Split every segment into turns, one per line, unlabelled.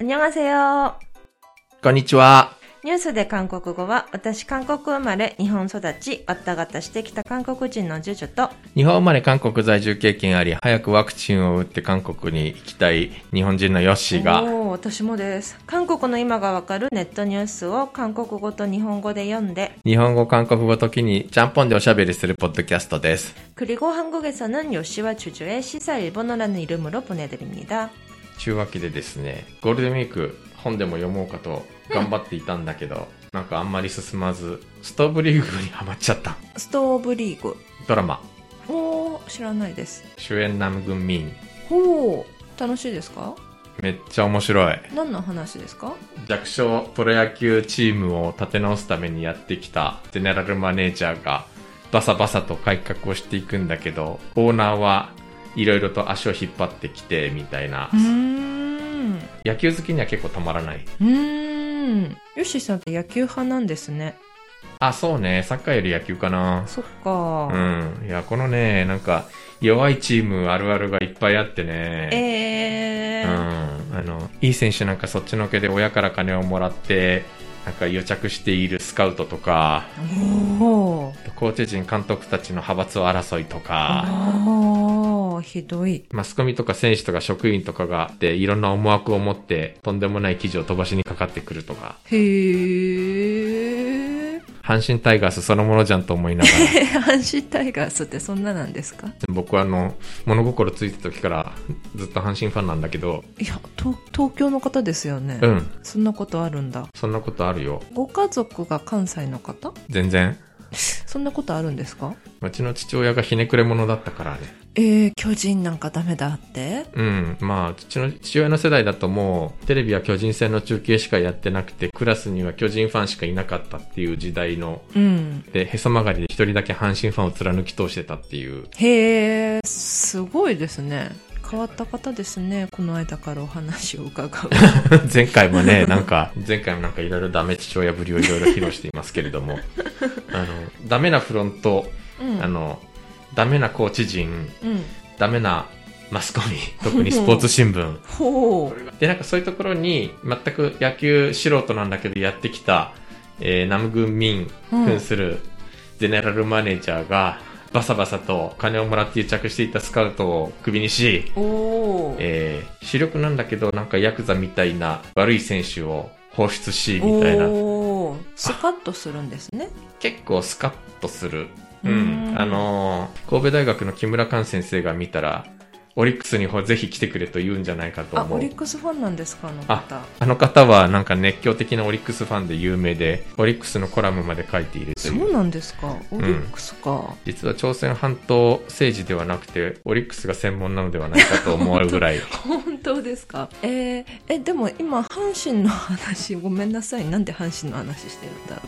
안녕하세요。
こんにちは。
ニュースで韓国語は、私韓国生まれ、日本育ち、わったがったしてきた韓国人のジュジュと、
日本生まれ韓国在住経験あり、早くワクチンを打って韓国に行きたい日本人のヨッシーが、
おー、私もです。韓国の今がわかるネットニュースを韓国語と日本語で読んで、
日本語、韓国語時にちゃんぽんでおしゃべりするポッドキャストです。
그리고 한국에서는 요시와 주주의 시사 일본어라는 이름으로 보내드립니다.
中わけでですね、ゴールデンウィーク本でも読もうかと頑張っていたんだけど、なんかあんまり進まず、ストーブリーグにハマっちゃった。
ストーブリーグ。
ドラマ、
おー、知らないです。
主演ナムグンミン。
ほー、楽しいですか？
めっちゃ面白い。
何の話ですか？
弱小プロ野球チームを立て直すためにやってきたゼネラルマネージャーがバサバサと改革をしていくんだけど、オーナーはいろいろと足を引っ張ってきてみたいな。野球好きには結構たまらない。
うーん。ヨッシーさんって野球派なんですね。
あ、そうね、サッカーより野球かな。
そっか。
うん。いや、このね、なんか、弱いチームあるあるがいっぱいあってね。
え
うん。
ー。
あの、いい選手なんかそっちのけで親から金をもらって、なんか癒着しているスカウトとか。コーチ陣監督たちの派閥争いとか、
ひどい。
マスコミとか選手とか職員とかがあって、いろんな思惑を持って、とんでもない記事を飛ばしにかかってくるとか、
へー。
阪神タイガースそのものじゃんと思いながら、
え、阪神タイガースってそんななんですか？
僕はあの、物心ついた時からずっと阪神ファンなんだけど、
いや、東東京の方ですよね。
うん、
そんなことあるんだ。
そんなことあるよ。
ご家族が関西の方？
全然。
そんなことあるんですか？
うちの父親がひねくれ者だったからね。
えー、巨人なんかダメだって？
うん。まあ、うちの父親の世代だともう、テレビは巨人戦の中継しかやってなくて、クラスには巨人ファンしかいなかったっていう時代の、
うん。
で、へそ曲がりで一人だけ阪神ファンを貫き通してたっていう。
へえ、すごいですね。変わった方ですね。この間からお話を伺う。
前回もね、なんか、前回もなんかいろいろダメ父親ぶりをいろいろ披露していますけれども、あの、ダメなフロント、
うん。
あの、ダメなコーチ陣、
うん。
ダメなマスコミ、特にスポーツ新聞。
ほ
で、なんかそういうところに、全く野球素人なんだけどやってきた、えー、ナムグンミン扮するゼネラルマネージャーが、バサバサと金をもらって癒着していたスカウトをクビにし。えー、主力なんだけど、なんかヤクザみたいな悪い選手を放出し、みたいな。
スカッとするんですね。
結構スカッとする。
う
うんん。あのー神戸大学の木村寛先生が見たら、オリックスにほぜひ来てくれと言うんじゃないかと
あ、
思う。
オリックスファンなんですか、あの方。
あの方はなんか熱狂的なオリックスファンで有名で、オリックスのコラムまで書いていると
そ
いうう。
なんですか。オリックスか。
実は朝鮮半島政治ではなくて、オリックスが専門なのではないかと思われるぐらい。
本当ですか。えー、え、でも今、阪神の話、ごめんなさい。なんで阪神の話してるんだろ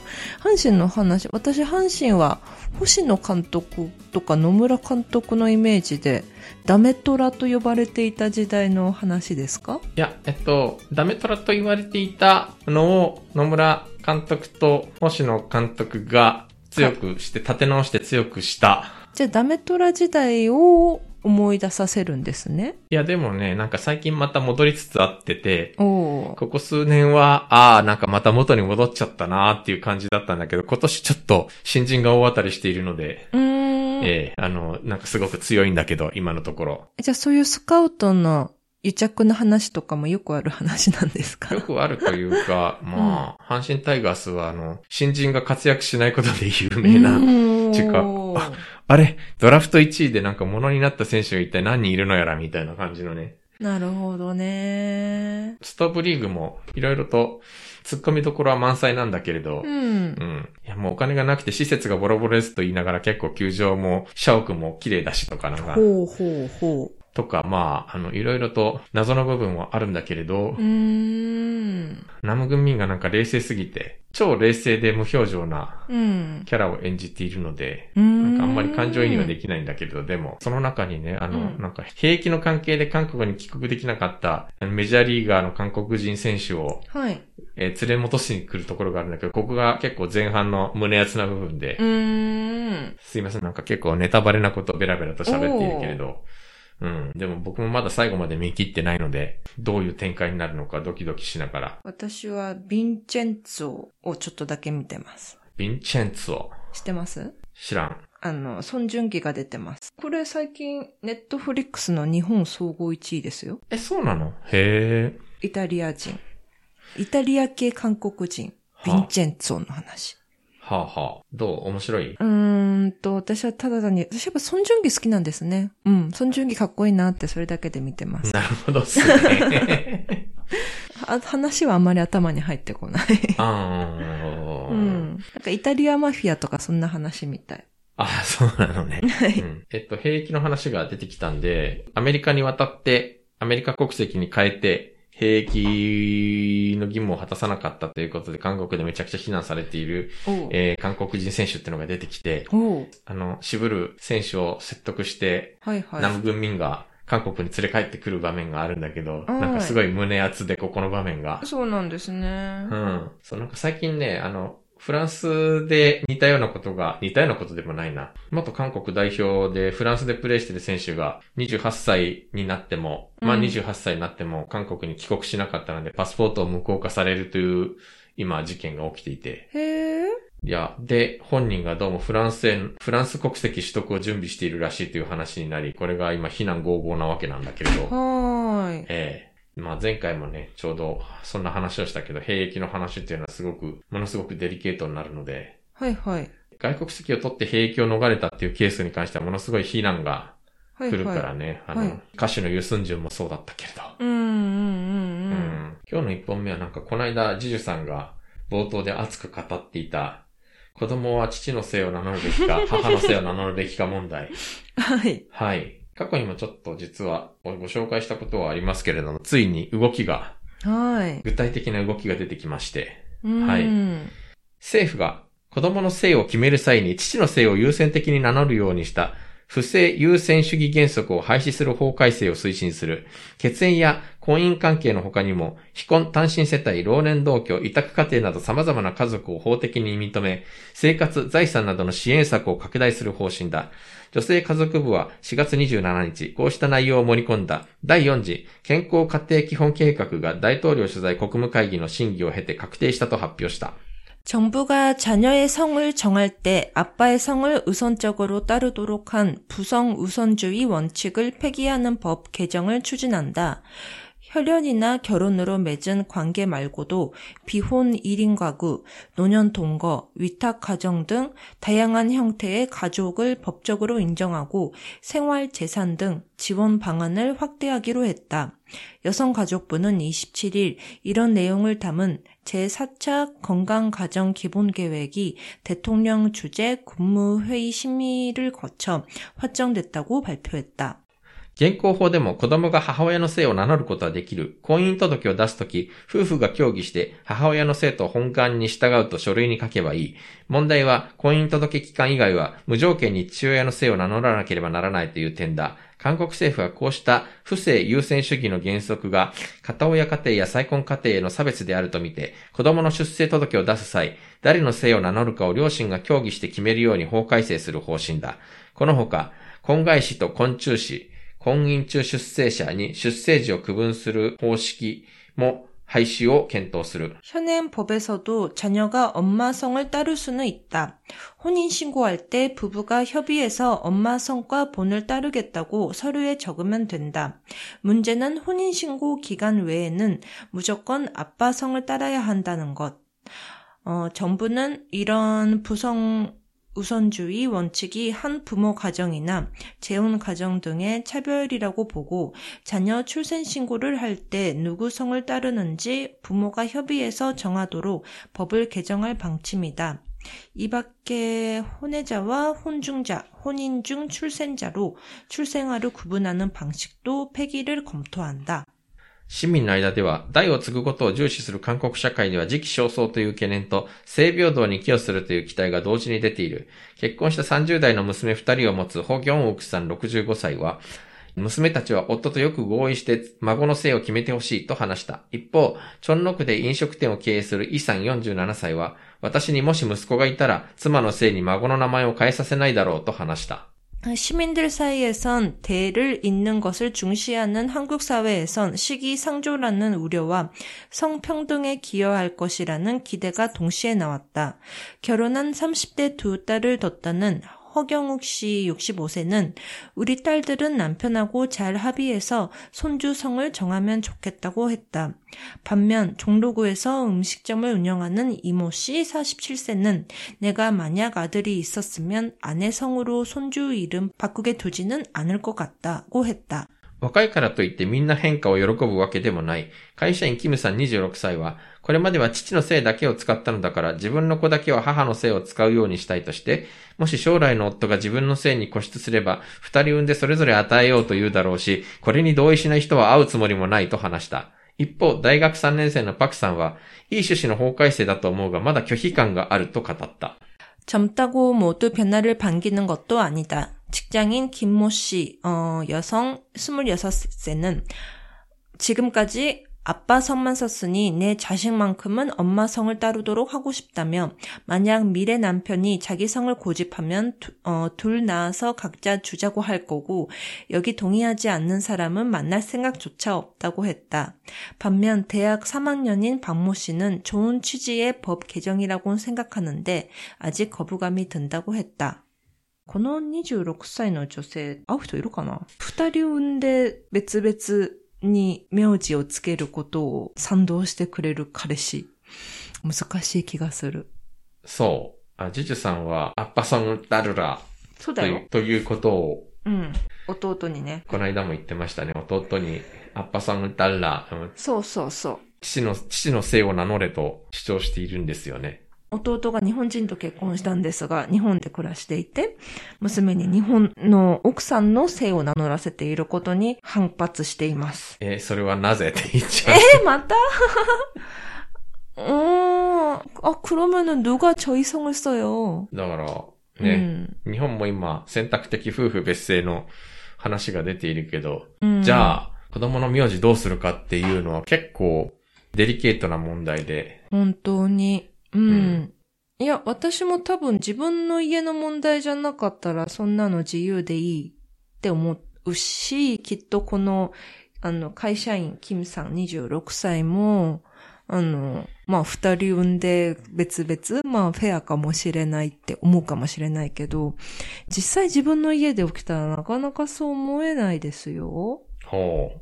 う。阪神の話、私、阪神は、星野監督とか野村監督のイメージで、ダメトラと呼ばれていた時代の話ですか？
いや、えっと、ダメトラと言われていたのを野村監督と星野監督が強くして、立て直して強くした。
じゃあ、ダメトラ時代を思い出させるんですね。
いや、でもね、なんか最近また戻りつつあってて。ここ数年は、ああ、なんかまた元に戻っちゃったなーっていう感じだったんだけど、今年ちょっと新人が大当たりしているので。ええあの、なんかすごく強いんだけど、今のところ。
じゃあ、そういうスカウトの癒着の話とかもよくある話なんですか？
よくあるというか、まあ、阪神タイガースは、あの、新人が活躍しないことで有名な、ちか
お
あれ、ドラフト1位でなんか物になった選手が一体何人いるのやらみたいな感じのね。
なるほどね。
ストーブリーグもいろいろと突っ込みどころは満載なんだけれど、
うん
う。ん。いや、もうお金がなくて施設がボロボロですと言いながら結構球場も社屋も綺麗だしとかなんか、
ほうほうほ
とか、まあ、あの、いろいろと謎の部分はあるんだけれど
う。う、ーん。
ナムグンミンがなんか冷静すぎて、超冷静で無表情な
うん。
キャラを演じているので、
な
なんかあんまり感情移入はできないんだけれど、でも、その中にね、あの、
うん
なんか、兵役の関係で韓国に帰国できなかった、メジャーリーガーの韓国人選手を、
はい。
えー連れ戻しに来るところがあるんだけど、ここが結構前半の胸熱な部分で、
うーん。
すいません、なんか結構ネタバレなことをベラベラと喋っているけれど、うん。でも僕もまだ最後まで見切ってないので、どういう展開になるのかドキドキしながら。
私はヴィンチェンツォをちょっとだけ見てます。
ヴィンチェンツォ？
知ってます？
知らん。
あの、孫純義が出てます。これ最近、ネットフリックスの日本総合1位ですよ。
え、そうなの？へえ。
イタリア人。イタリア系韓国人。ヴィンチェンツォの話。
はあはあ。どう？面白い？う
ーんと、私はただ単に、私やっぱ孫純義好きなんですね。うん。孫純義かっこいいなってそれだけで見てます。
なるほどっすね。
あ話はあんまり頭に入ってこない。
あー
うん。なんかイタリアマフィアとかそんな話みたい。
あ、そうなのね。
はい。
うんえっと、兵役の話が出てきたんで、アメリカに渡って、アメリカ国籍に変えて、兵役の義務を果たさなかったということで、韓国でめちゃくちゃ非難されている、えー韓国人選手ってのが出てきて、あの、渋る選手を説得して、
はいはい。
南軍民が韓国に連れ帰ってくる場面があるんだけど、
はい
なんかすごい胸熱で、ここの場面が。
そうなんですね。
うん。そう、なんか最近ね、あの、フランスで似たようなことが、似たようなことでもないな。元韓国代表でフランスでプレーしてる選手が28歳になっても、まあ
うん
28歳になっても韓国に帰国しなかったのでパスポートを無効化されるという今事件が起きていて。
へえ。
いや、で、本人がどうもフランスへ、フランス国籍取得を準備しているらしいという話になり、これが今非難合々なわけなんだけれど。
はーい。
ええまあ前回もね、ちょうどそんな話をしたけど、兵役の話っていうのはすごく、ものすごくデリケートになるので、
はいはい。
外国籍を取って兵役を逃れたっていうケースに関してはものすごい非難が
はい
来るから
はい。
ね、あの、
はい
歌手のユスンジュンもそうだったけれど。
うんうんうん
う
うん。
ん今日の一本目はなんかこの間、ジジュさんが冒頭で熱く語っていた、子供は父の姓を名乗るべきか、母の姓を名乗るべきか問題。
はい。
はい。過去にもちょっと実はご紹介したことはありますけれども、ついに動きが、
はい。
具体的な動きが出てきまして、
うん
はい政府が子供の姓を決める際に父の姓を優先的に名乗るようにした不正優先主義原則を廃止する法改正を推進する。血縁や婚姻関係の他にも、非婚、単身世帯、老年同居、委託家庭など様々な家族を法的に認め、生活、財産などの支援策を拡大する方針だ。女性家族部は4月27日、こうした内容を盛り込んだ第4次健康家庭基本計画が大統領取材国務会議の審議を経て確定したと発表した。
정부가 자녀의 성을 정할 때 아빠의 성을 우선적으로 따르도록 한 부성 우선주의 원칙을 폐기하는 법 개정을 추진한다. 혈연이나 결혼으로 맺은 관계 말고도 비혼 1인 가구, 노년 동거, 위탁 가정 등 다양한 형태의 가족을 법적으로 인정하고 생활 재산 등 지원 방안을 확대하기로 했다. 여성가족부는 27일 이런 내용을 담은 제4차 건강가정기본계획이 대통령 주재 국무회의 심의를 거쳐 확정됐다고 발표했다.
現行法でも子供が母親の姓を名乗ることはできる。婚姻届を出すとき、夫婦が協議して母親の姓と本願に従うと書類に書けばいい。問題は婚姻届期間以外は無条件に父親の姓を名乗らなければならないという点だ。 韓国政府はこうした不正優先主義の原則が片親家庭や再婚家庭への差別であるとみて、子供の出生届を出す際、誰の姓を名乗るかを両親が協議して決めるように法改正する方針だ。このほか、婚外子と婚中子、婚姻中出生者に出生時を区分する方式も廃止を検討する。
현행 법에서도 자녀가 엄마 성을 따를 수는 있다. 혼인신고할 때 부부가 협의해서 엄마 성과 본을 따르겠다고 서류에 적으면 된다. 문제는 혼인신고 기간 외에는 무조건 아빠 성을 따라야 한다는 것. 어, 정부는 이런 부성 우선주의 원칙이 한 부모 가정이나 재혼 가정 등의 차별이라고 보고 자녀 출생 신고를 할 때 누구 성을 따르는지 부모가 협의해서 정하도록 법을 개정할 방침이다. 이 밖에 혼외자와 혼중자, 혼인 중 출생자로 출생아를 구분하는 방식도 폐기를 검토한다.
市民の間では、代を継ぐことを重視する韓国社会では時期尚早という懸念と、性平等に寄与するという期待が同時に出ている。結婚した30代の娘2人を持つホギョンウクさん65歳は、娘たちは夫とよく合意して孫の姓を決めてほしいと話した。一方、チョンノクで飲食店を経営するイさん47歳は、私にもし息子がいたら、妻の姓に孫の名前を変えさせないだろうと話した。
시민들 사이에선 대를 잇는 것을 중시하는 한국 사회에선 시기상조라는 우려와 성평등에 기여할 것이라는 기대가 동시에 나왔다. 결혼한 30대 두 딸을 뒀다는 허경욱 씨 65세는 우리 딸들은 남편하고 잘 합의해서 손주성을 정하면 좋겠다고 했다. 반면 종로구에서 음식점을 운영하는 이모 씨 47세는 내가 만약 아들이 있었으면 아내 성으로 손주 이름 바꾸게 두지는 않을 것 같다고 했다.
若いからといってみんな変化を喜ぶわけでもない。会社員キムさん26歳は、 これまでは父の姓だけを使ったのだから、自分の子だけは母の姓を使うようにしたいとして、もし将来の夫が自分の姓に固執すれば、二人産んでそれぞれ与えようと言うだろうし、これに同意しない人は会うつもりもないと話した。一方、大学3年生のパクさんは、いい趣旨の法改正だと思うが、まだ拒否感があると語った。
젊다고 모두 변화를 반기는 것도 아니다. 직장인 김모 씨, 어, 여성 26세는 지금까지 아빠 성만 썼으니 내 자식만큼은 엄마 성을 따르도록 하고 싶다며 만약 미래 남편이 자기 성을 고집하면 두- 어, 둘 낳아서 각자 주자고 할 거고 여기 동의하지 않는 사람은 만날 생각조차 없다고 했다. 반면 대학 3학년인 박모 씨는 좋은 취지의 법 개정이라고 생각하는데 아직 거부감이 든다고 했다. この26歳の女性、会う人いるかな二人産んで別々 に名字をつけることを賛同してくれる彼氏。難しい気がする。
そう。あジュジュさんは、アッパソンダルラ
そう
というということを、
うん。弟にね。
この間も言ってましたね。弟に、アッパソンダルラ、うん
そうそうそう。
父の、父の姓を名乗れと主張しているんですよね。
弟が日本人と結婚したんですが、日本で暮らしていて、娘に日本の奥さんの姓を名乗らせていることに反発しています。
えーそれはなぜって言っちゃう。
え、また 어, 아, 그러면은 누가 저희 성을 써요?
だから、
う
ね、
ん。
日本も今、選択的夫婦別姓の話が出ているけど、
うん
じゃあ、子供の名字どうするかっていうのは結構デリケートな問題で、
本当に。 うん。
うん
いや、私も多分自分の家の問題じゃなかったらそんなの自由でいいって思うし、きっとこの、あの、会社員、キムさん26歳も、あの、まあ、二人産んで別々、まあ、フェアかもしれないって思うかもしれないけど、実際自分の家で起きたらなかなかそう思えないですよ。
ほう。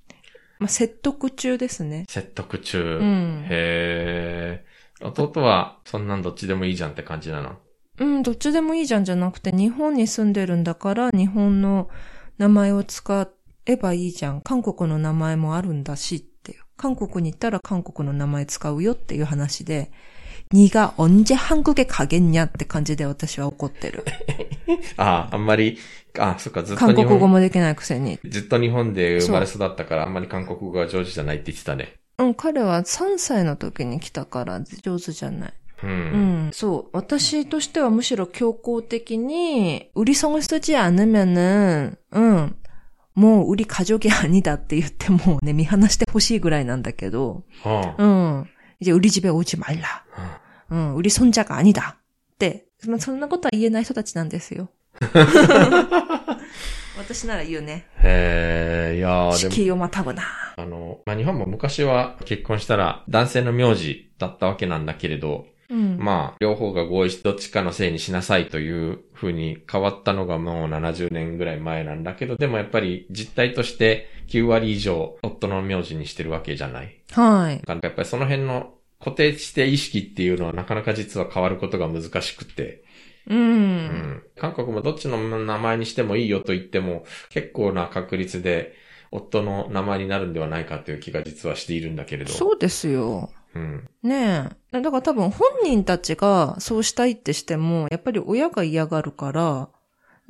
まあ、説得中ですね。
説得中。
うん。
へー。弟は、そんなんどっちでもいいじゃんって感じなの？
うん、どっちでもいいじゃんじゃなくて、日本に住んでるんだから、日本の名前を使えばいいじゃん。韓国の名前もあるんだしっていう。韓国に行ったら韓国の名前使うよっていう話で、 네가언제한국에가겠냐って感じで私は怒ってる。
ああ、あんまり、あそっか、ずっと
韓
日本、
国語もできないくせに。
ずっと日本で生まれ育ったから、あんまり韓国語が上手じゃないって言ってたね。
うん、彼は3歳の時に来たから上手じゃない。
う。
うんん、そう。私としてはむしろ強硬的に、우리성을쓰지않으면은、うん、もう우리가족이아니다って言ってもね、見放してほしいぐらいなんだけど、
は
うん。이제우리집에오지말라。
あ
うん、우리손자가아니다って、まあそんなことは言えない人たちなんですよ。私なら言うね。
へえ、いやー、でも、
敷居をまたぐな。
あの、まあ、日本も昔は結婚したら男性の名字だったわけなんだけれど、
うん。
まあ、両方が合意してどっちかのせいにしなさいという風に変わったのがもう70年ぐらい前なんだけど、でもやっぱり実態として9割以上夫の名字にしてるわけじゃない。
はい。
やっぱりその辺の 固定して意識っていうのはなかなか実は変わることが難しくて、
う。
うんん。韓国もどっちの名前にしてもいいよと言っても、結構な確率で夫の名前になるんではないかという気が実はしているんだけれど。
そうですよ。
うん。
ねえ。だから多分本人たちがそうしたいってしても、やっぱり親が嫌がるから、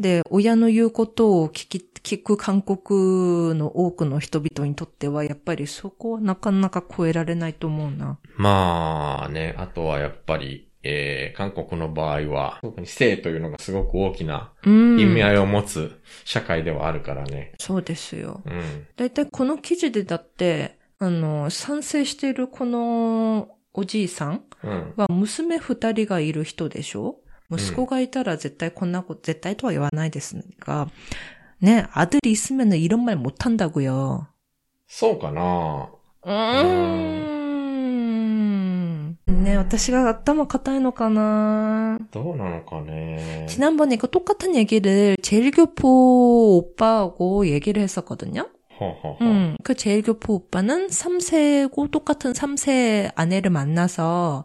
で、親の言うことを聞き、聞く韓国の多くの人々にとっては、やっぱりそこはなかなか超えられないと思うな。
まあね、あとはやっぱり、えー、韓国の場合は、特に性というのがすごく大きな
うん。
意味合いを持つ社会ではあるからね。
そうですよ。
うん。
だいたいこの記事でだって、あの、賛成しているこのおじいさん
うん。
は娘二人がいる人でしょ？ 息子がいたら絶対こんなこと、絶対とは言わないですが、ね、아들이있으면은이런말못한다고요
そうかな
うーん。ね、私が頭固いのかな
どうなのかね。
지난번에 이거 똑같은 얘기를 제일교포 오빠하고 얘기를 했었거든요.
はあはあはあ
음, 그 제일교포 오빠는 3세고 똑같은 3세 아내를 만나서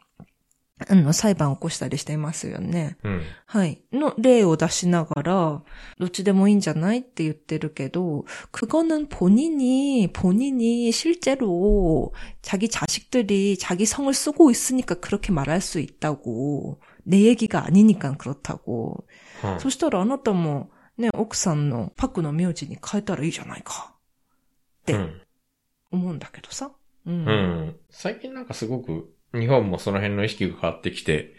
あの、裁判を起こしたりしていますよね。
うん。
はい。の例を出しながら、どっちでもいいんじゃないって言ってるけど、그거는본인이본인이실제로 자기 자식들이 자기 성을 쓰고 있으니까 그렇게 말할 수 있다고. 내 얘기가 아니니까 그렇다고.
はあ
そしたらあなたも、ね、奥さんのパクの名字に変えたらいいじゃないか。って
うん。
思うんだけどさ。うん。
うん。最近なんかすごく 日本もその辺の意識が変わってきて、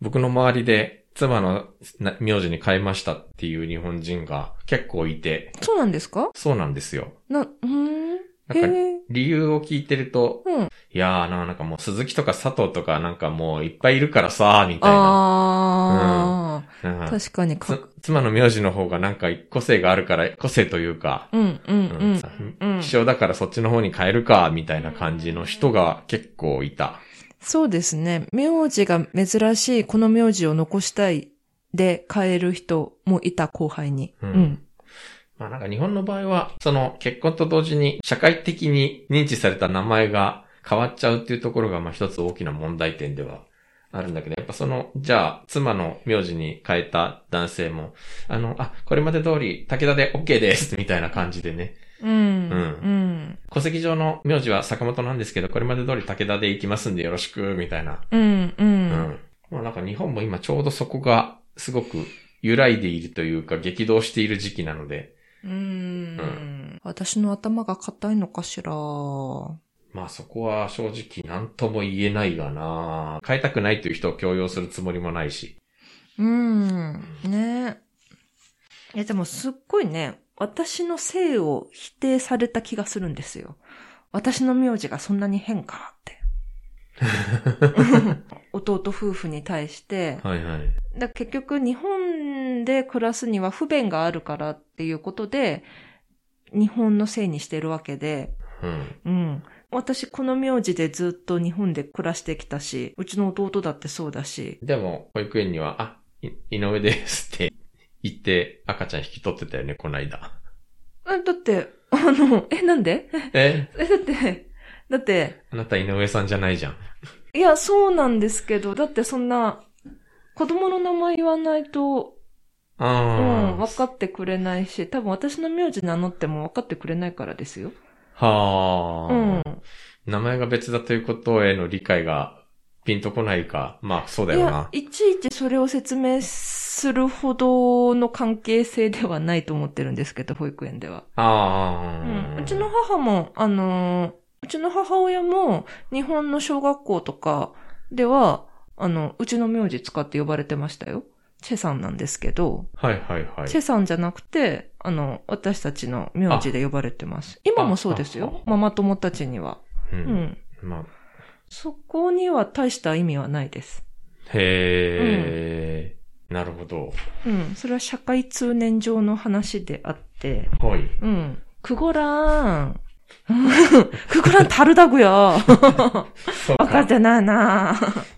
僕の周りで妻のな名字に変えましたっていう日本人が結構いて、
そうなんですか？
そうなんですよ。
な、うーん。
なんか。理由を聞いてると、
うん。
いやーな、なんかもう鈴木とか佐藤とかなんかもういっぱいいるからさ、みたいな。
ああ、
うん
確かにか
つ妻の名字の方がなんか個性があるから、個性というか、
うん、うん、うん。うん
希少だからそっちの方に変えるか、みたいな感じの人が結構いた。
そうですね。名字が珍しい、この名字を残したいで変える人もいた後輩に。
う
うんん。
まあなんか日本の場合は、その結婚と同時に社会的に認知された名前が変わっちゃうっていうところがまあ一つ大きな問題点ではあるんだけど、やっぱその、じゃあ妻の名字に変えた男性も、あの、あ、これまで通り武田で OK ですみたいな感じでね、
うん。うん。
戸籍上の名字は坂本なんですけど、これまで通り武田で行きますんでよろしく、みたいな。
うん。う。
うんん。まあなんか日本も今ちょうどそこがすごく揺らいでいるというか激動している時期なので、
うん。私の頭が硬いのかしら。
まあそこは正直何とも言えないがな変えたくないという人を強要するつもりもないし。
うん。ねえ。でもすっごいね、私の性を否定された気がするんですよ。私の名字がそんなに変かって。弟夫婦に対して。
はいはい。
だ結局日本で暮らすには不便があるからっていうことで、日本のせいにしてるわけで、
うん。
うん。私この名字でずっと日本で暮らしてきたし、うちの弟だってそうだし、
でも、保育園には、あ、い井上ですって言って赤ちゃん引き取ってたよね、この間。
えだって、あの、え、なんで？
え？
え、だって、だって、
あなた井上さんじゃないじゃん。
いや、そうなんですけど、だってそんな、子供の名前言わないと、うん。分かってくれないし、多分私の名字名乗っても分かってくれないからですよ。
はあ、
うん。
名前が別だということへの理解がピンとこないか。まあ、そうだよな、。
いちいちそれを説明するほどの関係性ではないと思ってるんですけど、保育園では。
ああ、
うん。うちの母も、あのー、うちの母親も、日本の小学校とかでは、あの、うちの名字使って呼ばれてましたよ。チェさんなんですけど、
はいはいはい。
チェさんじゃなくて、あの、私たちの名字で呼ばれてます。今もそうですよ。
あ
ママ友たちには。
う。
うんん。
まあ、
そこには大した意味はないです。
へえ、なるほど。
うん。それは社会通念上の話であって、
はい。
うん。그거랑、그거랑 다르다고요.
そう
分かってないな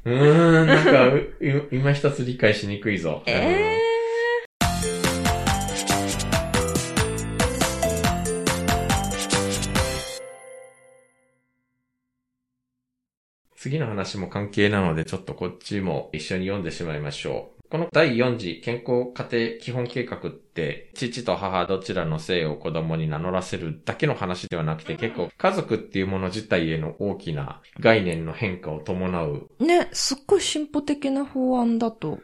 うーん、なんか、うう今一つ理解しにくいぞ。
ええ
次の話も関係なので、ちょっとこっちも一緒に読んでしまいましょう。 この第4次健康家庭基本計画って、父と母どちらの姓を子供に名乗らせるだけの話ではなくて、結構家族っていうもの自体への大きな概念の変化を伴う。
ね、すっごい進歩的な法案だと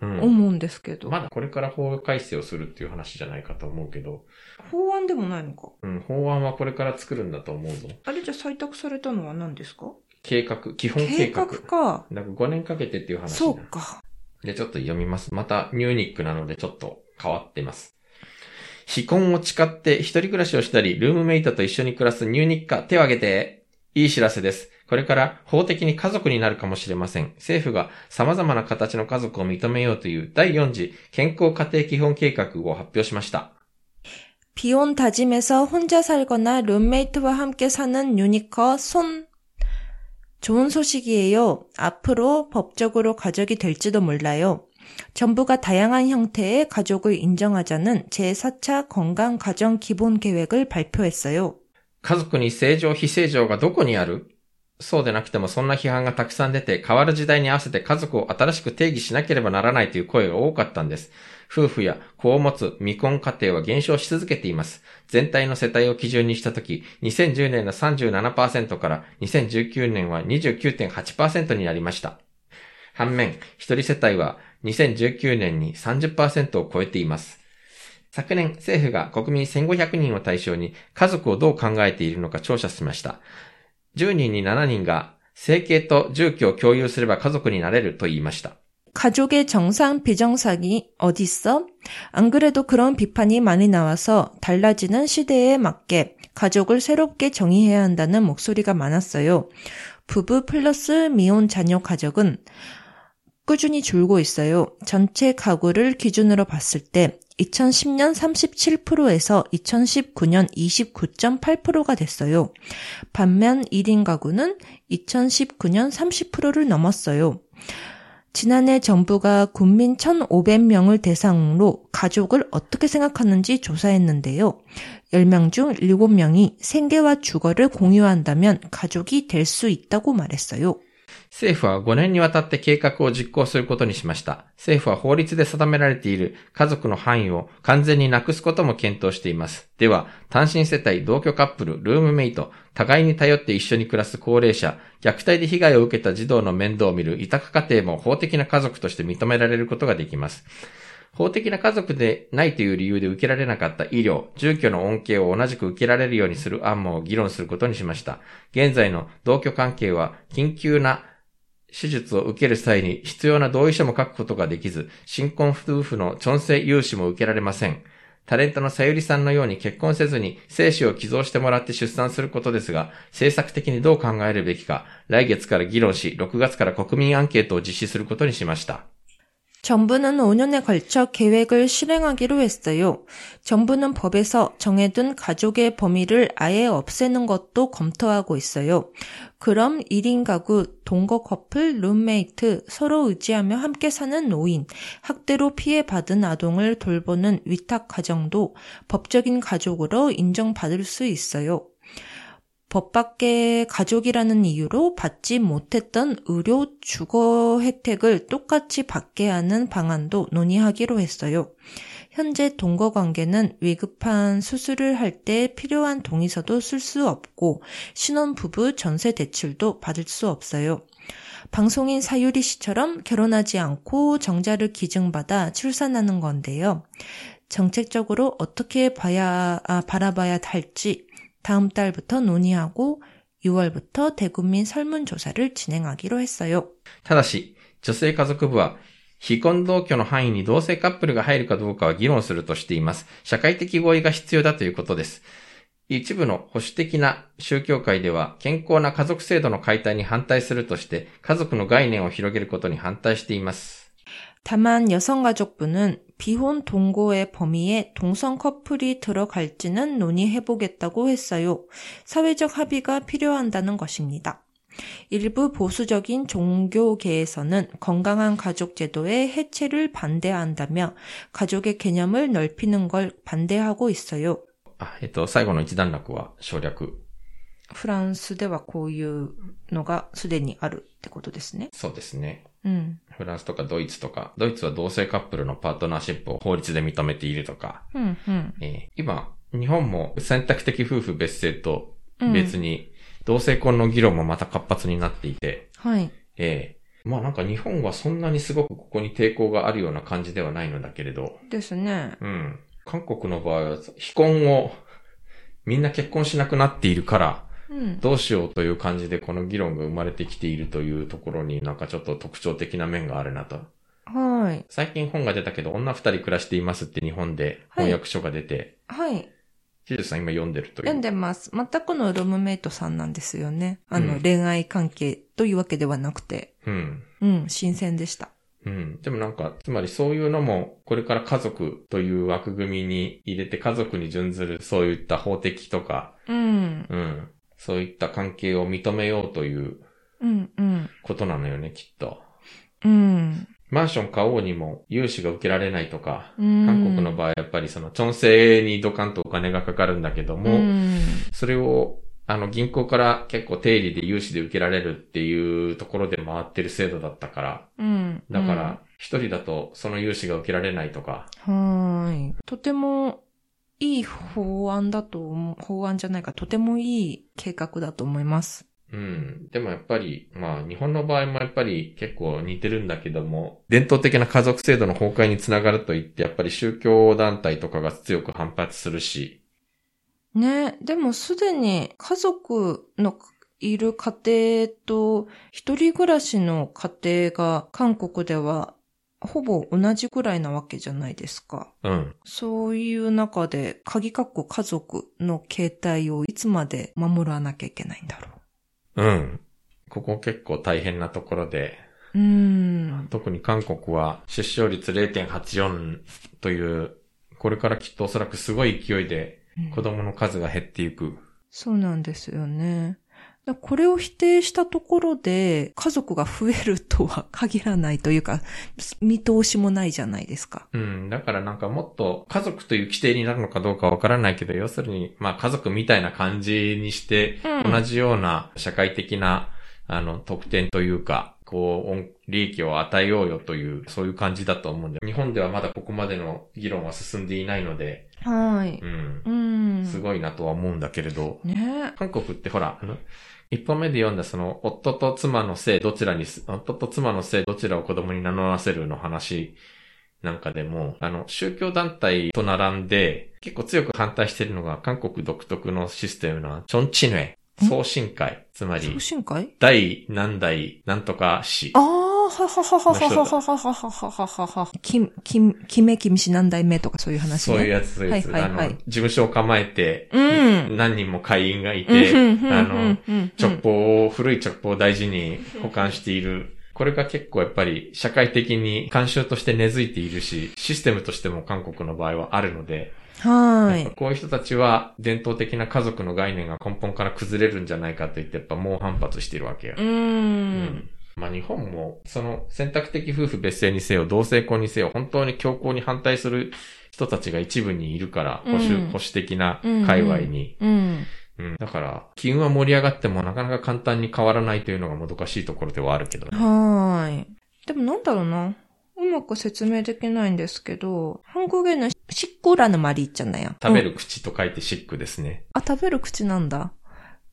思うんですけど。
まだこれから法改正をするっていう話じゃないかと思うけど。
法案でもないのか？
うん、法案はこれから作るんだと思うぞ。
あれじゃ採択されたのは何ですか？
計画、基本計画。
計画か。
なんか5年かけてっていう話
そうか。
で、ちょっと読みます。また、ニューニックなのでちょっと変わってます。非婚を誓って一人暮らしをしたり、ルームメイトと一緒に暮らすニューニッカ、手を挙げて。いい知らせです。これから法的に家族になるかもしれません。政府が様々な形の家族を認めようという第4次健康家庭基本計画を発表しました。
비혼다짐에서혼자살거나룸메이트와함께사는유니커손 좋은 소식이에요. 앞으로 법적으로 가족이 될지도 몰라요. 정부가 다양한 형태의 가족을 인정하자는 제4차 건강가정기본계획을 발표했어요.
家族に正常非正常がどこにある そうでなくてもそんな批判がたくさん出て、変わる時代に合わせて家族を新しく定義しなければならないという声が多かったんです。夫婦や子を持つ未婚家庭は減少し続けています。全体の世帯を基準にしたとき、2010年の37%から2019年は29.8%になりました。反面、一人世帯は2019年に30%を超えています。昨年、政府が国民1500人を対象に家族をどう考えているのか調査しました。10人に7人が生計と住居を共有すれば家族になれると言いました。
가족의정상비정상이어딨어안그래도그런비판이많이나와서달라지는시대에맞게가족을새롭게정의해야한다는목소리가많았어요부부플러스미혼자녀가족은꾸준히줄고있어요전체가구를기준으로봤을때 2010년 37%에서 2019년 29.8%가 됐어요. 반면 1인 가구는 2019년 30%를 넘었어요. 지난해 정부가 국민 1,500명을 대상으로 가족을 어떻게 생각하는지 조사했는데요. 10명 중 7명이 생계와 주거를 공유한다면 가족이 될 수 있다고 말했어요.
政府は5年にわたって計画を実行することにしました。政府は法律で定められている家族の範囲を完全になくすことも検討しています。では、単身世帯、同居カップル、ルームメイト、互いに頼って一緒に暮らす高齢者、虐待で被害を受けた児童の面倒を見る委託家庭も法的な家族として認められることができます。法的な家族でないという理由で受けられなかった医療、住居の恩恵を同じく受けられるようにする案も議論することにしました。現在の同居関係は緊急な手術を受ける際に必要な同意書も書くことができず、新婚夫婦の調整融資も受けられません。タレントのさゆりさんのように結婚せずに精子を寄贈してもらって出産することですが、政策的にどう考えるべきか、来月から議論し、6月から国民アンケートを実施することにしました。
정부는 5년에 걸쳐 계획을 실행하기로 했어요. 정부는 법에서 정해둔 가족의 범위를 아예 없애는 것도 검토하고 있어요. 그럼 1인 가구, 동거 커플, 룸메이트, 서로 의지하며 함께 사는 노인, 학대로 피해받은 아동을 돌보는 위탁 가정도 법적인 가족으로 인정받을 수 있어요. 법 밖의 가족이라는 이유로 받지 못했던 의료 주거 혜택을 똑같이 받게 하는 방안도 논의하기로 했어요. 현재 동거 관계는 위급한 수술을 할 때 필요한 동의서도 쓸 수 없고 신혼부부 전세 대출도 받을 수 없어요. 방송인 사유리 씨처럼 결혼하지 않고 정자를 기증받아 출산하는 건데요. 정책적으로 어떻게 봐야, 아, 바라봐야 할지 다음 달부터 논의하고 6월부터 대국민 설문조사를 진행하기로 했어요.
ただし、女性家族部は非婚同居の範囲に同性カップルが入るかどうかは議論するとしています。社会的合意が必要だということです。一部の保守的な宗教界では健康な家族制度の解体に反対するとして、家族の概念を広げることに反対しています。
다만 여성 가족부는 비혼 동거의 범위에 동성 커플이 들어갈지는 논의해보겠다고 했어요. 사회적 합의가 필요한다는 것입니다. 일부 보수적인 종교계에서는 건강한 가족 제도의 해체를 반대한다며 가족의 개념을 넓히는 걸 반대하고 있어요.
えっと、最後の一段落は省略。
フランスではこういうのがすでにあるってことですね。
そうですね。
うん。
フランスとかドイツとか、ドイツは同性カップルのパートナーシップを法律で認めているとか、
うん、うん。
えー今、日本も選択的夫婦別姓と
うん
別に、同性婚の議論もまた活発になっていて、
はい。
えーまあなんか日本はそんなにすごくここに抵抗があるような感じではないのだけれど、
ですね。
うん。韓国の場合は、非婚をみんな結婚しなくなっているから、
うん。
どうしようという感じでこの議論が生まれてきているというところになんかちょっと特徴的な面があるなと。
はい。
最近本が出たけど、女二人暮らしていますって日本で翻訳書が出て、
はい。
ヒデさん今読んでるという。
読んでます。全くのルームメイトさんなんですよね。あの、
うん
恋愛関係というわけではなくて。
うん。
うん、新鮮でした。
うん。でもなんか、つまりそういうのも、これから家族という枠組みに入れて家族に準ずるそういった法的とか、
うん。
うん。そういった関係を認めようという
うん、うん。
ことなのよね、きっと。
うん。
マンション買おうにも融資が受けられないとか、
うん
韓国の場合やっぱりその、チョンセにドカンとお金がかかるんだけども、
うん。
それを、あの、銀行から結構定理で融資で受けられるっていうところで回ってる制度だったから、
うん。
だから、一人だとその融資が受けられないとか、
うん、はーい。とてもいい法案だと思う、法案じゃないか、とてもいい計画だと思います。
うん。でもやっぱり、まあ、日本の場合もやっぱり結構似てるんだけども、伝統的な家族制度の崩壊につながると言って、やっぱり宗教団体とかが強く反発するし、
ね、でもすでに家族のいる家庭と一人暮らしの家庭が韓国ではほぼ同じくらいなわけじゃないですか。
うん。
そういう中で、鍵括弧家族の形態をいつまで守らなきゃいけないんだろ
うん。ここ結構大変なところで、
う。ん。
特に韓国は出生率0.84という、これからきっとおそらくすごい勢いで子供の数が減っていく。
そうなんですよね。だこれを否定したところで家族が増えるとは限らないというか、見通しもないじゃないですか。
うん。だからなんかもっと家族という規定になるのかどうかわからないけど、要するに、まあ家族みたいな感じにして、
うん
同じような社会的な、あの、特典というか、こう、恩利益を与えようよという、そういう感じだと思うんで、日本ではまだここまでの議論は進んでいないので、
はい。
うん。
うん。
すごいなとは思うんだけれど、
ね
韓国ってほら、あの、一本目で読んだその、夫と妻の姓どちらにす、夫と妻の姓どちらを子供に名乗らせるの話なんかでも、あの、宗教団体と並んで、結構強く反対しているのが韓国独特のシステムな、チョンチヌエ、送信会、つまり
送、信会？
第何代なんとか氏
あ。あ、ははははははははははははは。き、き、きめきみし何代目とかそういう話ね。
そういうやつ、そういうやつ。
はいはいはい
あの、事務所を構えて、
うん。
何人も会員がいて、あの、
うん
直報を、古い直報を大事に保管している。これが結構やっぱり社会的に慣習として根付いているし、システムとしても韓国の場合はあるので、
はい。
こういう人たちは伝統的な家族の概念が根本から崩れるんじゃないかと言ってやっぱ猛反発しているわけよ
う。。
うんまあ日本も、その選択的夫婦別姓にせよ、同性婚にせよ、本当に強硬に反対する人たちが一部にいるから、保守、
うん
保守的な界隈に。
うん。
うん。だから、機運は盛り上がってもなかなか簡単に変わらないというのがもどかしいところではあるけどね。
はーい。でもなんだろうな。うまく説明できないんですけど、한국에는 식구라는 말이 있잖아요.
食べる口と書いてシックですね。
아, 食べる口なんだ.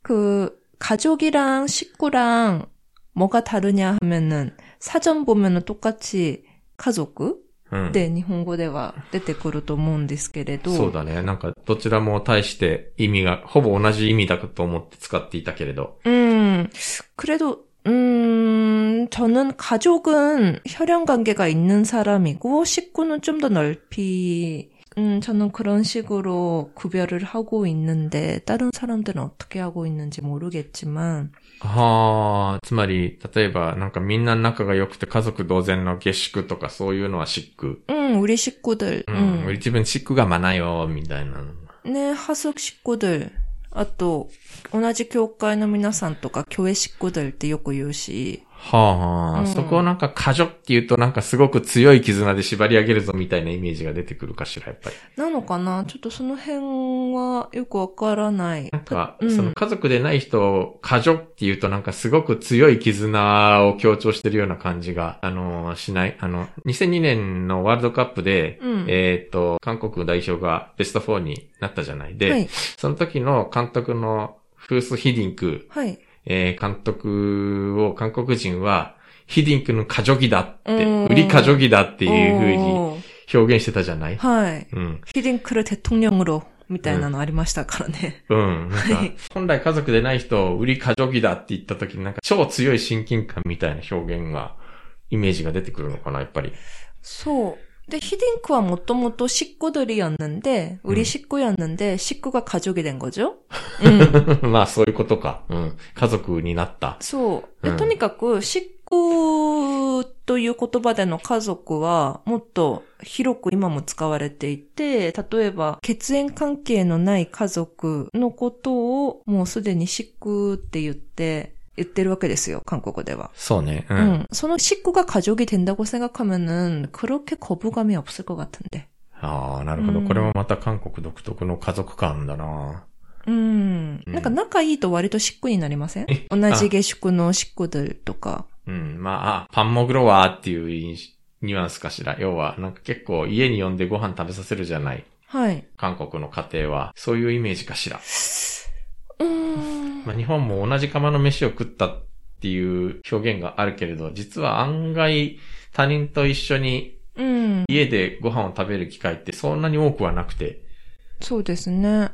그 가족이랑 식구랑 뭐가 다르냐 하면은 사전 보면은 똑같이 가족
うん。
で日本語では出てくると思うんですけれど。
そうだね。なんか、どちらも対して意味が、ほぼ同じ意味だと思って使っていたけれど。
음, 그래도, 음, 저는 가족은 혈연 관계가 있는 사람이고, 식구는 좀 더 넓이, 음, 저는 그런 식으로 구별을 하고 있는데, 다른 사람들은 어떻게 하고 있는지 모르겠지만,
はあ、つまり、例えば、なんかみんな仲が良くて家族同然の下宿とかそういうのはシック。
음, 우리 식구들,
うん。
음,
俺自分シックがまなよ、みたいな。
네, 하숙 식구들, 아 또, 同じ教会の皆さんとか教회 식구들 ってよく言うし、
はあ、はあ
うん
そこをなんか過剰って言うとなんかすごく強い絆で縛り上げるぞみたいなイメージが出てくるかしら、やっぱり。
なのかな？ちょっとその辺はよくわからない。
なんか、
うん
その家族でない人を過剰って言うとなんかすごく強い絆を強調してるような感じが、あのーしない？あの、2002年のワールドカップで、
うん
えっ、と、韓国代表がベスト4になったじゃない？で、
はい。
その時の監督のフース・ヒディンク、
はい。
えー、監督を韓国人は、ヒディンクの過剰気だって、売り過剰気だっていうふ
うに
表現してたじゃない？
はい。
うん。
ヒディンクル대통령으로みたいなのありましたからね。
うん。
はい、
本来家族でない人を売り過剰気だって言った時になんか超強い親近感みたいな表現が、イメージが出てくるのかな、やっぱり。
そう。 で、ヒデンクはもともと식구들이었는데、우리 식구였는데、식구가 가족이 된 거죠? うん。
まあそういうことか。うん。家族になった。
そう。で、
うん
とにかく、식구という言葉での家族は、もっと広く今も使われていて、例えば、血縁関係のない家族のことを、もうすでに식구って言って、 言ってるわけですよ、韓国では.
そ소う
ん、その식구が家族이된다고 생각하면은 그렇게 거부감이 없을 것 같은 데.
あ,なるほど.これもまた韓国独特の家族感だな.
うん。なんか仲いいと割と식구になりません?同じ下宿の식구들とか.
うん,まあ,パンモグロワーっていうニュアンスかしら。要は、なんか結構家に呼んでご飯食べさせるじゃない。
はい。
韓国の家庭は、そういうイメージかしら。
うん。
まあ、日本も同じ釜の飯を食ったっていう表現があるけれど、実は案外他人と一緒に家でご飯を食べる機会ってそんなに多くはなくて。
そうですね。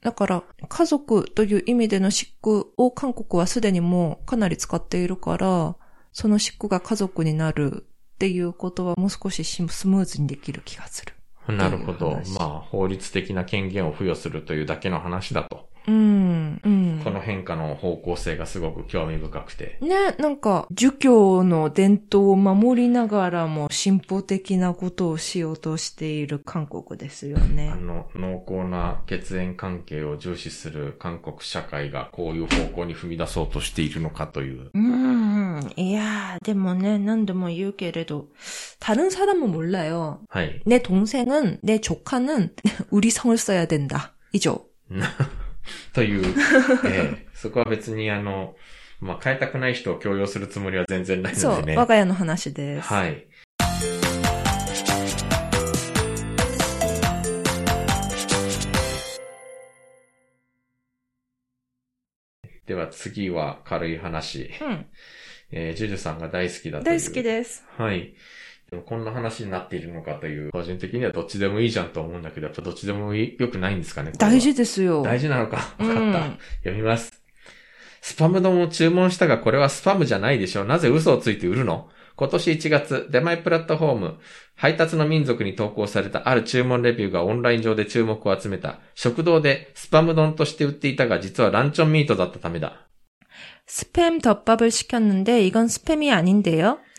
だから、家族という意味での漆喰を韓国はすでにもうかなり使っているから、その漆喰が家族になるっていうことはもう少しスムーズにできる気がする。
なるほど。まあ、法律的な権限を付与するというだけの話だと。
うん、うん。
この変化の方向性がすごく興味深くて。
ね、なんか、儒教の伝統を守りながらも進歩的なことをしようとしている韓国ですよね
あ。の、濃厚な血縁関係を重視する韓国社会がこういう方向に踏み出そうとしているのかという。
うん、いやー、でもね、何度も言うけれど、다른사람은몰라요。
はい。
내 동생은, 내 조카는 우리 성을 써야 된다. 이죠.
という、ええそこは別にあの、まあ、変えたくない人を強要するつもりは全然ない
そう、
のでね。
我が家の話です。
はい。では次は軽い話。
うん。
えー、ジュジュさんが大好きだという。
大好きです。
はい。でもこんな話になっているのかという、個人的にはどっちでもいいじゃんと思うんだけど、やっぱどっちでもいい良くないんですかねこれは
大事ですよ。
大事なのか。わかった。
うん
読みます。スパム丼を注文したがこれはスパムじゃないでしょなぜ嘘をついて売るの今年1月、出前プラットフォーム、配達の民族に投稿されたある注文レビューがオンライン上で注目を集めた。食堂でスパム丼として売っていたが実はランチョンミートだったためだ。
스팸 덮밥을 시켰는데 이건 스팸이 아닌데요?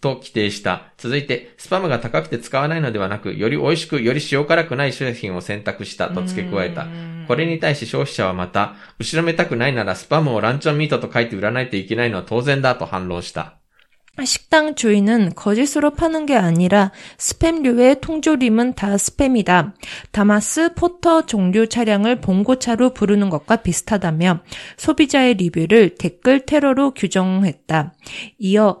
と規定した。続いて、スパムが高くて使わないのではなく、より美味しく、より塩辛くない商品を選択したと付け加えた。これに対し消費者はまた、後ろめたくないならスパムをランチョンミートと書いて売らないといけないのは当然だと反論した。
식당 주인은 거짓으로 파는 게 아니라 스팸류의 통조림은 다 스팸이다. 다마스 포터 종류 차량을 봉고차로 부르는 것과 비슷하다며 소비자의 리뷰를 댓글 테러로 규정했다. 이어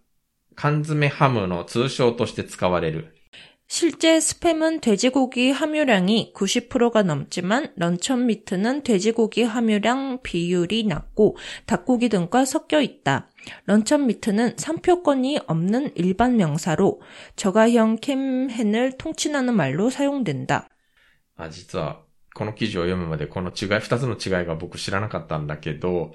缶詰ハムの通称として使われる。
실제 스팸은 돼지고기 함유량이 90%가 넘지만 런천 미트는 돼지고기 함유량 비율이 낮고 닭고기 등과 섞여 있다. 런천 미트는 상표권이 없는 일반 명사로 저가형 캠헨을 통칭하는 말로 사용된다.
あ、実は、この記事を読むまでこの違い、二つの違いが僕知らなかったんだけど、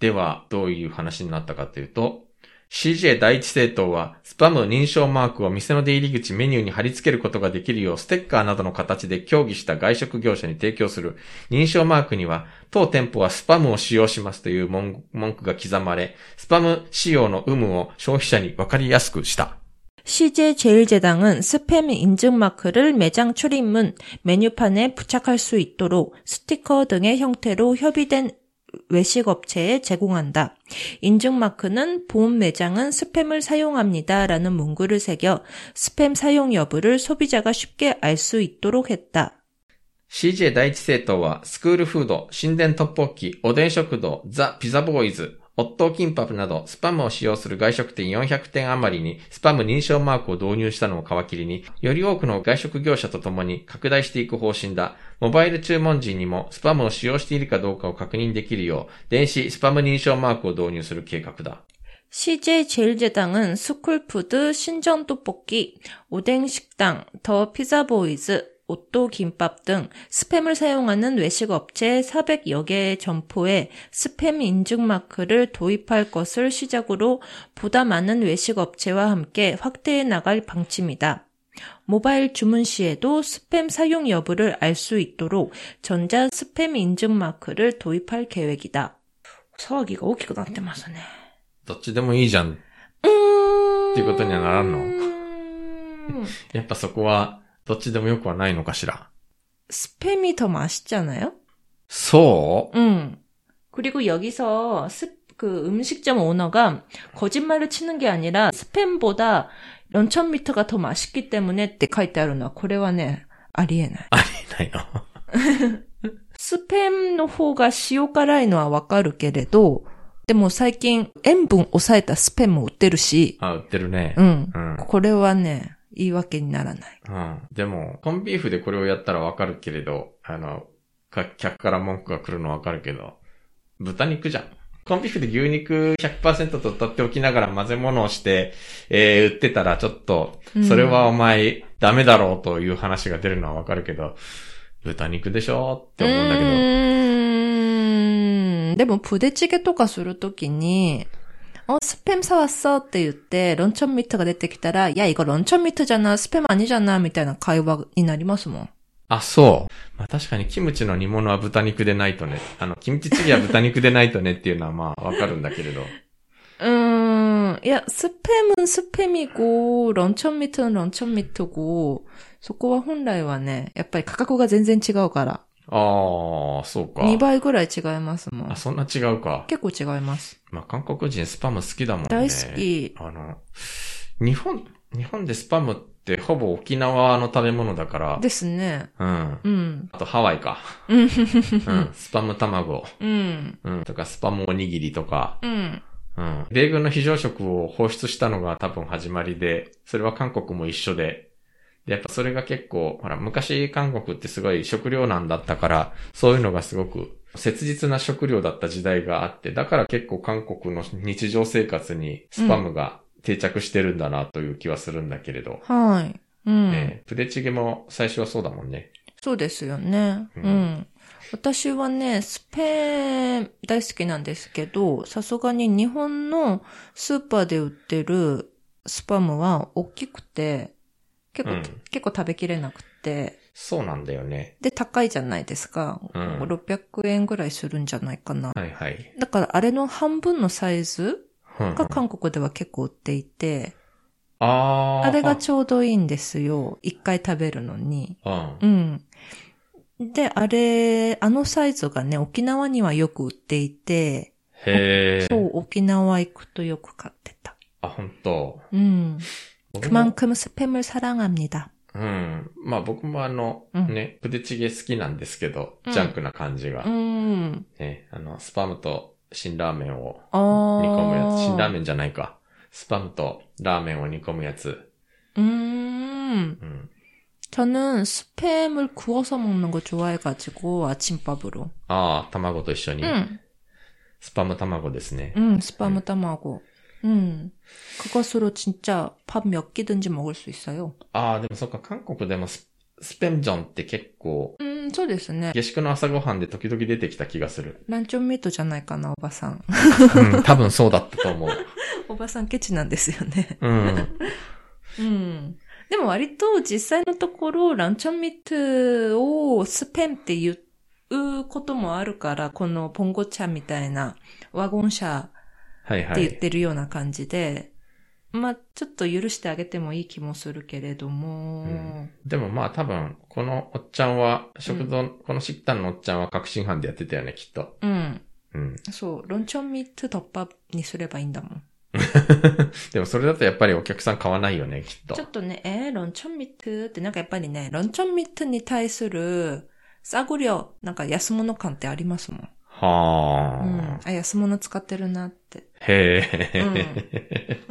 では、どういう話になったかというと、 CJ 第一政党は、スパム認証マークを店の出入り口メニューに貼り付けることができるよう、ステッカーなどの形で協議した外食業者に提供する認証マークには、当店舗はスパムを使用しますという文句が刻まれ、スパム使用の有無を消費者にわかりやすくした。
CJ 제일제당은 스팸 인증 마크를 매장 출입문, 메뉴판에 부착할 수 있도록 스티커 등의 형태로 협의된 외식 업체에 제공한다. 인증 마크는 본 매장은 스팸을 사용합니다. 라는 문구를 새겨 스팸 사용 여부를 소비자가 쉽게 알 수 있도록 했다.
CJ 第一政党は、スクールフード、神殿トッポッキ、おでん食堂、ザ・ピザボーイズ、 ホットキンパブなど、スパムを使用する外食店400店余りに、スパム認証マークを導入したのを皮切りに、より多くの外食業者と共に拡大していく方針だ。モバイル注文時にも、スパムを使用しているかどうかを確認できるよう、電子スパム認証マークを導入する計画だ。
CJ 제일제당은スクールフード新전떡볶 이, 오뎅식 당, 더 피자보이 즈, 오또 김밥 등 스팸을 사용하는 외식 업체 400여 개의 점포에 스팸 인증 마크를 도입할 것을 시작으로 보다 많은 외식 업체와 함께 확대해 나갈 방침이다. 모바일 주문 시에도 스팸 사용 여부를 알 수 있도록 전자 스팸 인증 마크를 도입할 계획이다. 서기가 大きくなってますね.
どっちでもいいじゃん。
うーん。
っていうことにはならんの
うーん
やっぱそこは、 どっちでもよくはないのかしら。
스팸이 더 맛있잖아요?
そう
응. 그리고 여기서 스, 그 음식점 오너가 거짓말을 치는 게 아니라 스팸보다 런천 미트가 더 맛있기 때문에って書いてあるのはこれはね、ありえない。
ありえないの。
スパムの方が塩辛いのはわかるけれど、でも最近塩分抑えたスパムも売ってるし、
あ、売ってるね。
うん。
うん。
これはね、 言い訳にならない。
うん。でも、コンビーフでこれをやったらわかるけれど、あの、か客から文句が来るのはわかるけど、豚肉じゃん。コンビーフで牛肉100%と取っておきながら混ぜ物をして、えー、売ってたらちょっと、それはお前ダメだろうという話が出るのはわかるけど、豚肉でしょって思うんだけど、
うーん。でも、プデチゲとかするときに、 어 스팸 사왔어って言って、런천ミートが出てきたら、야、 이거 런천ミートじゃな、スパム아니잖아、 みたいな会話になりますもん。
あ、そう。まあ確かにキムチの煮物は豚肉でないとね、あの、キムチチゲは豚肉でないとねっていうのはまあわかるんだけれど。
うーん。いや、スパムスパム이고、런천ミート는런천ミート고、 そこは本来はね、やっぱり価格が全然違うから、
ああ、そうか。
2倍ぐらい違いますもん
あ、。そんな違うか。
結構違います。
まあ、韓国人スパム好きだもんね。
大好き。
あの、日本、日本でスパムってほぼ沖縄の食べ物だから。
ですね。
うん。
うん。
あとハワイか。
うん。
うん。スパム卵。
うん。
うん。とか、スパムおにぎりとか。
うん。
うん。米軍の非常食を放出したのが多分始まりで、それは韓国も一緒で。で、やっぱそれが結構、ほら、昔韓国ってすごい食糧難だったから、そういうのがすごく切実な食料だった時代があって、だから結構韓国の日常生活にスパムが定着してるんだなという気はするんだけれど。
はい。うん。
ねプデチゲも最初はそうだもんね。
そうですよね。
う
うんん。私はね、スペン大好きなんですけど、さすがに日本のスーパーで売ってるスパムは大きくて、結構、
うん
結構食べきれなくて、
そうなんだよね。
で、高いじゃないですか。
うん
600円ぐらいするんじゃないかな。
はいはい。
だからあれの半分のサイズ
うん
が韓国では結構売っていて、
あー
あれがちょうどいいんですよ。一回食べるのに。
うん。
うん。で、あれ、あのサイズがね、沖縄にはよく売っていて、
へえ。
そう、沖縄行くとよく買ってた。
あ、本当。
음.
僕も
그만큼 스팸을 사랑합니다.
うん。まあ僕もあの、
うん
ね、プデチゲ好きなんですけど、
うん
ジャンクな感じが。
음.
ね、あの、スパムと辛ラーメンを
어.
煮込むやつ。辛ラーメンじゃないか。スパムとラーメンを煮込むやつ。
음.
음.
저는 스팸을 구워서 먹는 거 좋아해가지고 아침밥으로.
아, 卵と一緒に。
응,
スパム卵ですね。
응, 스팸을 따마 고. 응. 그것으로 진짜 밥 몇 끼든지 먹을 수 있어요.
ああ、でもそっか、韓国でもススペンジョンって結構、
음, そうですね.
下宿の朝ごはんで時々出てきた気がする。
란좀 미도 じゃないかな、おばさん.
うん、多分そうだったと思う。
おばさんケチなんですよね。
うん。
うん。でも割と実際のところ、ランチョンミートをスペンって言うこともあるから、このポンゴ茶みたいなワゴン車
はいはい。
って言ってるような感じで、まあ、ちょっと許してあげてもいい気もするけれども。
うん、でもまあ多分、このおっちゃんは、食堂、うん、このシッタンのおっちゃんは確信犯でやってたよね、きっと。
うん。
うん。
そう、ロンチョンミッツ突破にすればいいんだもん。
でもそれだとやっぱりお客さん買わないよね、きっと。
ちょっとね、えー、ロンチョンミッツってなんかやっぱりね、ロンチョンミッツに対する、サグリ、なんか安物感ってありますもん。
はあ。
うん。あ、安物使ってるなって。
へえ。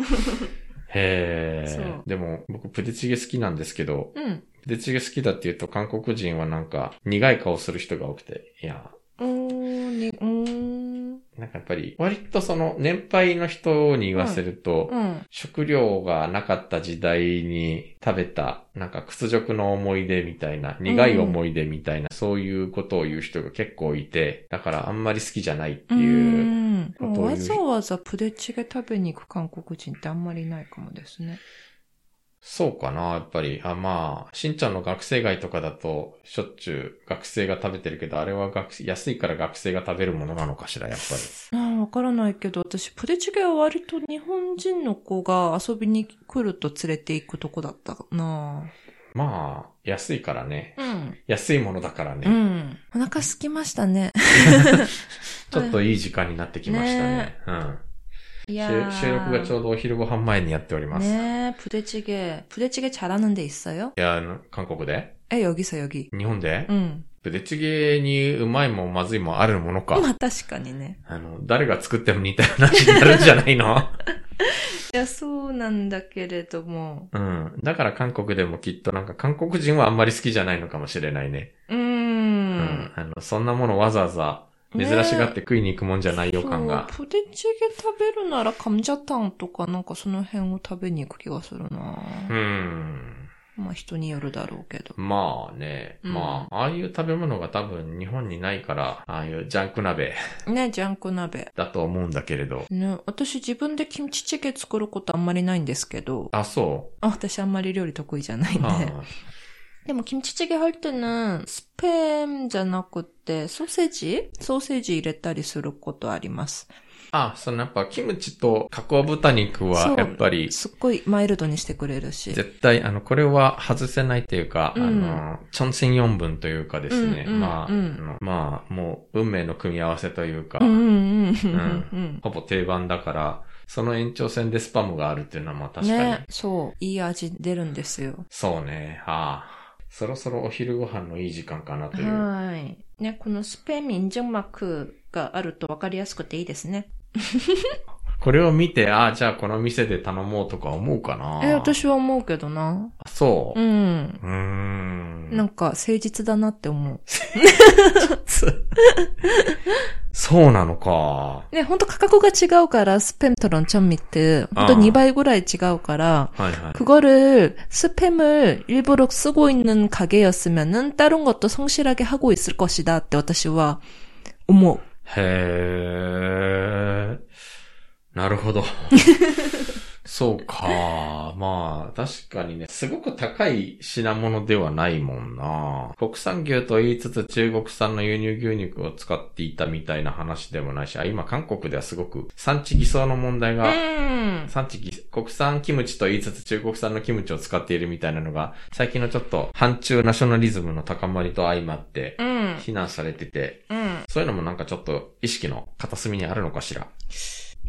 へえ。でも僕プデチゲ好きなんですけど、
うん。
プデチゲ好きだって言うと韓国人はなんか苦い顔する人が多くて、いや、
うーん、に、うーん。
なんかやっぱり割とその年配の人に言わせると、
うん。
食料がなかった時代に食べた、なんか屈辱の思い出みたいな、苦い思い出みたいな、そういうことを言う人が結構いて、だからあんまり好きじゃないって
う
いう。
ん。
ことを言う
わざわざプデチゲ食べに行く韓国人ってあんまりいないかもですね。
そうかな、やっぱり。あ、まあ、しんちゃんの学生街とかだと、しょっちゅう学生が食べてるけど、あれは学生安いから学生が食べるものなのかしら、やっぱり。
ああ、わからないけど、私、プデチゲは割と日本人の子が遊びに来ると連れて行くとこだったな
まあ、安いからね。
うん。
安いものだからね。
うん。お腹空きましたね。
ちょっといい時間になってきましたね。
ね
うん。
いやー
収収録がちょうどお昼ご飯前にやっております。
ねえ、プデチゲ。プデチゲ잘하는데 있어요?
いや、あの韓国で
에, 여기서 여기.
日本で、
응.
プデチゲにうまいもまずいもあるものか。
まあ確かにね。
あの、誰が作っても似たような味になるんじゃないの
いや、そうなんだけれども。
うん。だから韓国でもきっとなんか韓国人はあんまり好きじゃないのかもしれないね。
うー。
うんん。あの、そんなものわざわざ 珍しがって食いに行くもんじゃないよ感が。
プデチゲ食べるならカムジャタンとかなんかその辺を食べに行く気がするな
うん。
まあ人によるだろうけど。
まあね。
うん
まあ、ああいう食べ物が多分日本にないから、ああいうジャンク鍋
ね、ジャンク鍋。
だと思うんだけれど。
ね、私自分でキムチチゲ作ることあんまりないんですけど。
あ、そ
あ、私あんまり料理得意じゃないうんで。
あ
でも、キムチチゲ할 때는スペンじゃなくて、ソーセージソーセージ入れたりすることあります。
あ、そのやっぱキムチと加工豚肉は
そう
やっぱり
すっごいマイルドにしてくれるし。
絶対、あの、これは外せないというか、
うん
あの、チョンセン4分というかですね、
うんうん
まあ、
うん
あのまあ、もう運命の組み合わせというか、
うんうんうんうんうん。
ほぼ定番だから、その延長線でスパムがあるっていうのはまあ確かに。
ね、そう、いい味出るんですよ。
そうね、ああ。 そろそろお昼ご飯のいい時間かなという。
はい。ね、このスペン認証マークがあると分かりやすくていいですね。
これを見て、ああ、じゃあこの店で頼もうとか思うかな。
え、私は思うけどな。
そうう。
ん。
うーん。
なんか誠実だなって思う。
そうなのか。
ね、ほんと価格が違うから、スペムと런천미트。ほんと
ああ
2倍ぐらい違うから、
はいはい。
그거를 스팸을 일부러 쓰고 있는 가게였으면은 다른 것도 성실하게 하고 있을 것이다って私は思う。
へー。なるほど。 そうか。まあ、確かにね、すごく高い品物ではないもんな。国産牛と言いつつ中国産の輸入牛肉を使っていたみたいな話でもないし、あ今韓国ではすごく産地偽装の問題が、
うん。
産地偽、国産キムチと言いつつ中国産のキムチを使っているみたいなのが、最近のちょっと反中ナショナリズムの高まりと相まって、
うん。
非難されてて、
うん。
そういうのもなんかちょっと意識の片隅にあるのかしら。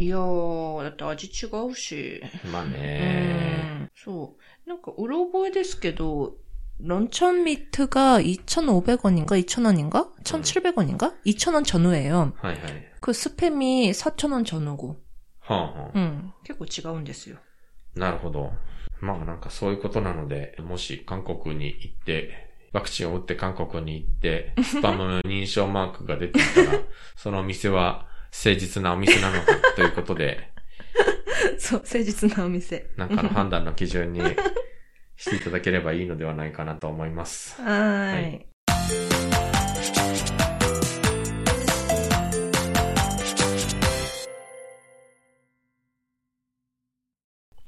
いやー、だって味違うし。
まあ
う
ね。
ん。そう。なんか、うろ覚えですけど、런천 미트가 2,500원인가 2,000원인가 1,700원인가 2,000원 전후예요.
はいはい。
그 스팸이 4,000원 전후고.
はあはあ、
음, 結構違うんですよ.
なるほど。 まあなんかそういうことなので、もし韓国に行って、ワクチンを打って韓国に行って、スパム認証マークが出てきたら、そのお店は 誠実なお店なのかということで、
そう、誠実なお店。
なんかの判断の基準にしていただければいいのではないかなと思います。
はー。
はい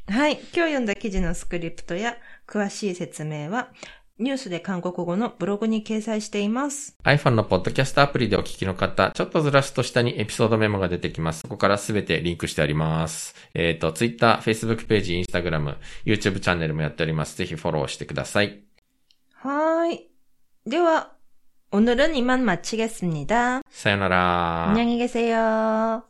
はい。今日読んだ記事のスクリプトや詳しい説明は、ニュースで韓国語のブログに掲載しています。
iPhone のポッドキャストアプリでお聞きの方、ちょっとずらすと下にエピソードメモが出てきます。そこからすべてリンクしてあります。えっ、と、Twitter、Facebook ページ、Instagram、YouTube チャンネルもやっております。ぜひフォローしてください。
はーい。では、오늘은 이만 마치겠습니다.
さよなら。
안녕히 계세요.